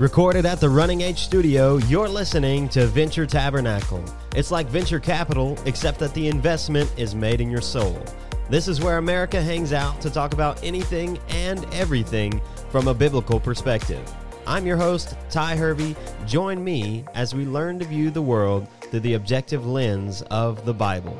Recorded at the Running Age Studio, you're listening to Venture Tabernacle. It's like venture capital, except that the investment is made in your soul. This is where America hangs out to talk about anything and everything from a biblical perspective. I'm your host, Ty Hervey. Join me as we learn to view the world through the objective lens of the Bible.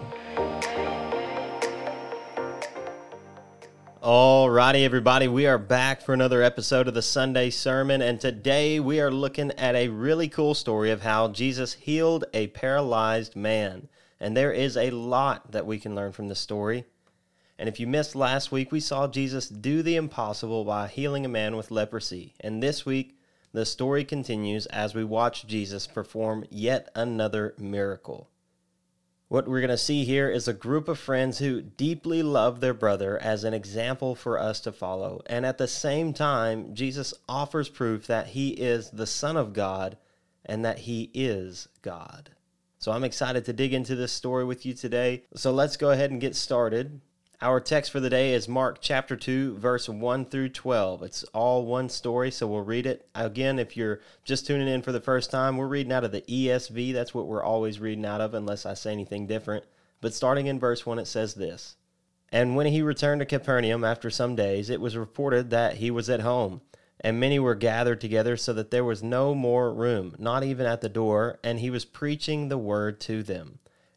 Alrighty, everybody, we are back for another episode of the Sunday Sermon, and today we are looking at a really cool story of how Jesus healed a paralyzed man. And there is a lot that we can learn from this story. And if you missed last week, we saw Jesus do the impossible by healing a man with leprosy. And this week, the story continues as we watch Jesus perform yet another miracle. What we're going to see here is a group of friends who deeply love their brother as an example for us to follow. And at the same time, Jesus offers proof that he is the Son of God and that he is God. So I'm excited to dig into this story with you today. So let's go ahead and get started. Our text for the day is Mark chapter 2, verse 1 through 12. It's all one story, so we'll read it. Again, if you're just tuning in for the first time, we're reading out of the ESV. That's what we're always reading out of, unless I say anything different. But starting in verse 1, it says this And when he returned to Capernaum after some days, it was reported that he was at home. And many were gathered together, so that there was no more room, not even at the door, and he was preaching the word to them.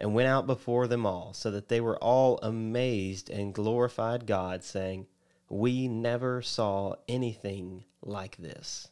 and went out before them all, so that they were all amazed and glorified God, saying, We never saw anything like this.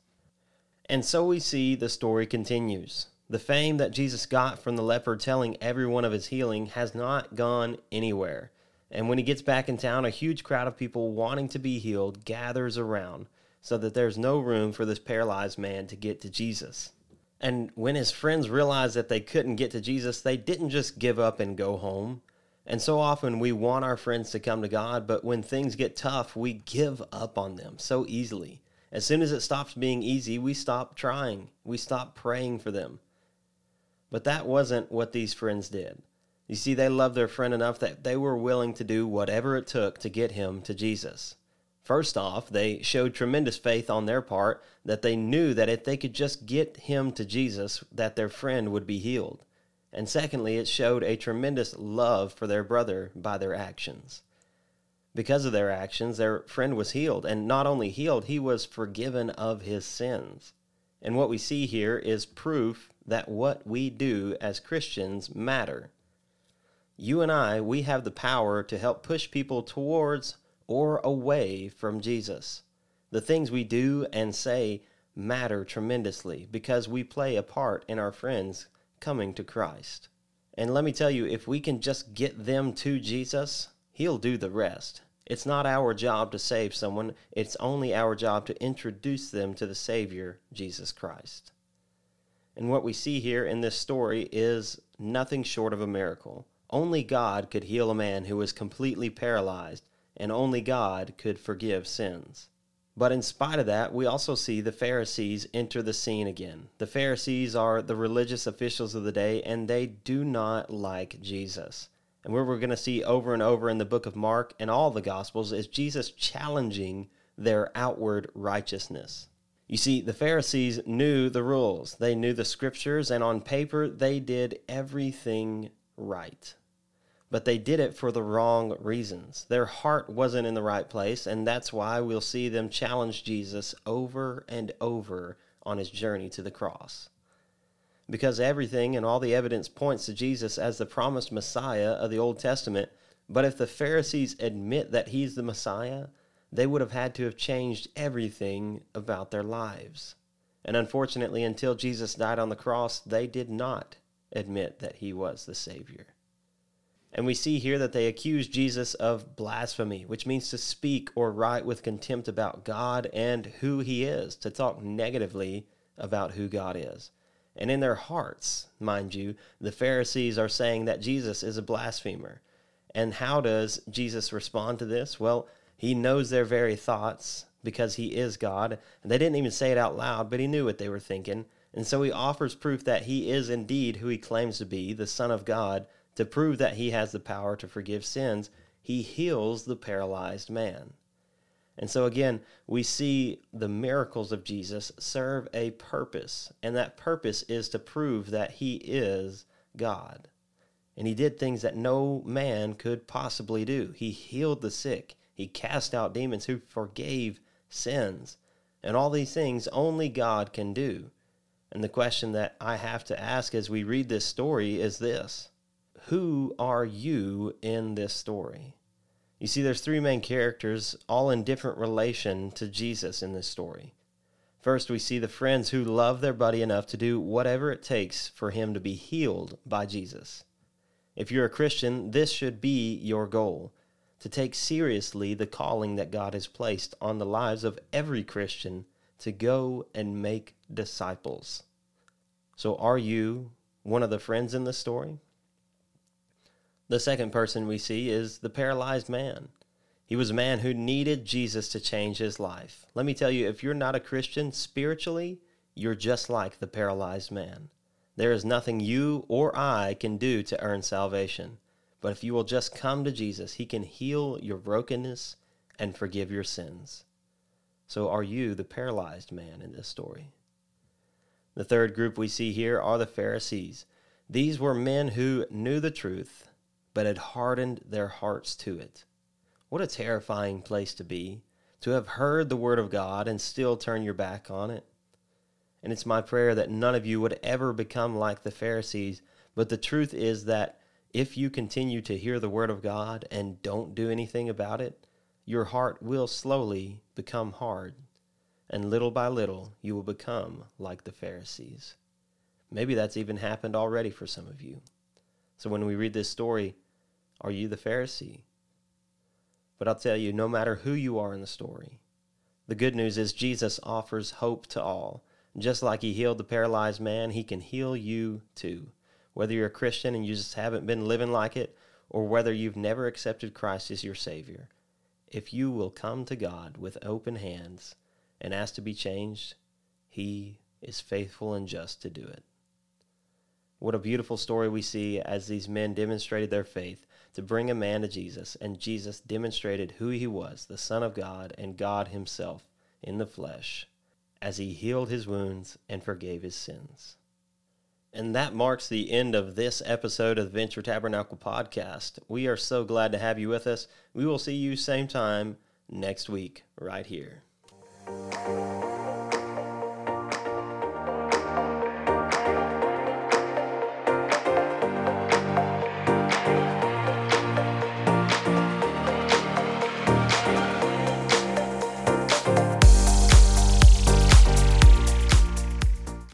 And so we see the story continues. The fame that Jesus got from the leper telling everyone of his healing has not gone anywhere. And when he gets back in town, a huge crowd of people wanting to be healed gathers around, so that there's no room for this paralyzed man to get to Jesus. And when his friends realized that they couldn't get to Jesus, they didn't just give up and go home. And so often we want our friends to come to God, but when things get tough, we give up on them so easily. As soon as it stops being easy, we stop trying. We stop praying for them. But that wasn't what these friends did. You see, they loved their friend enough that they were willing to do whatever it took to get him to Jesus. First off, they showed tremendous faith on their part that they knew that if they could just get him to Jesus, that their friend would be healed. And secondly, it showed a tremendous love for their brother by their actions. Because of their actions, their friend was healed, and not only healed, he was forgiven of his sins. And what we see here is proof that what we do as Christians matter. You and I, we have the power to help push people towards or away from Jesus. The things we do and say matter tremendously because we play a part in our friends coming to Christ. And let me tell you, if we can just get them to Jesus, He'll do the rest. It's not our job to save someone, it's only our job to introduce them to the Savior, Jesus Christ. And what we see here in this story is nothing short of a miracle. Only God could heal a man who was completely paralyzed and only God could forgive sins. But in spite of that, we also see the Pharisees enter the scene again. The Pharisees are the religious officials of the day, and they do not like Jesus. And what we're going to see over and over in the book of Mark and all the Gospels is Jesus challenging their outward righteousness. You see, the Pharisees knew the rules, they knew the scriptures, and on paper, they did everything right but they did it for the wrong reasons. Their heart wasn't in the right place, and that's why we'll see them challenge Jesus over and over on his journey to the cross. because everything and all the evidence points to Jesus as the promised Messiah of the Old Testament. But if the Pharisees admit that he's the Messiah, they would have had to have changed everything about their lives. And unfortunately, until Jesus died on the cross, they did not admit that he was the Savior. And we see here that they accuse Jesus of blasphemy, which means to speak or write with contempt about God and who he is, to talk negatively about who God is. And in their hearts, mind you, the Pharisees are saying that Jesus is a blasphemer. And how does Jesus respond to this? Well, he knows their very thoughts because he is God. And they didn't even say it out loud, but he knew what they were thinking. And so he offers proof that he is indeed who he claims to be, the Son of God, to prove that he has the power to forgive sins. He heals the paralyzed man. And so again, we see the miracles of Jesus serve a purpose, and that purpose is to prove that he is God. And he did things that no man could possibly do. He healed the sick, he cast out demons, who forgave sins. And all these things only God can do. And the question that I have to ask as we read this story is this Who are you in this story? You see, there's three main characters, all in different relation to Jesus in this story. First, we see the friends who love their buddy enough to do whatever it takes for him to be healed by Jesus. If you're a Christian, this should be your goal to take seriously the calling that God has placed on the lives of every Christian to go and make disciples. So, are you one of the friends in the story? The second person we see is the paralyzed man. He was a man who needed Jesus to change his life. Let me tell you, if you're not a Christian spiritually, you're just like the paralyzed man. There is nothing you or I can do to earn salvation. But if you will just come to Jesus, he can heal your brokenness and forgive your sins. So, are you the paralyzed man in this story? The third group we see here are the Pharisees. These were men who knew the truth but had hardened their hearts to it. What a terrifying place to be, to have heard the Word of God and still turn your back on it. And it's my prayer that none of you would ever become like the Pharisees, but the truth is that if you continue to hear the Word of God and don't do anything about it, your heart will slowly become hard, and little by little you will become like the Pharisees. Maybe that's even happened already for some of you. So when we read this story, are you the Pharisee? But I'll tell you, no matter who you are in the story, the good news is Jesus offers hope to all. Just like he healed the paralyzed man, he can heal you too. Whether you're a Christian and you just haven't been living like it, or whether you've never accepted Christ as your Savior, if you will come to God with open hands and ask to be changed, he is faithful and just to do it. What a beautiful story we see as these men demonstrated their faith to bring a man to Jesus, and Jesus demonstrated who he was, the Son of God and God himself in the flesh, as he healed his wounds and forgave his sins. And that marks the end of this episode of the Venture Tabernacle podcast. We are so glad to have you with us. We will see you same time next week, right here.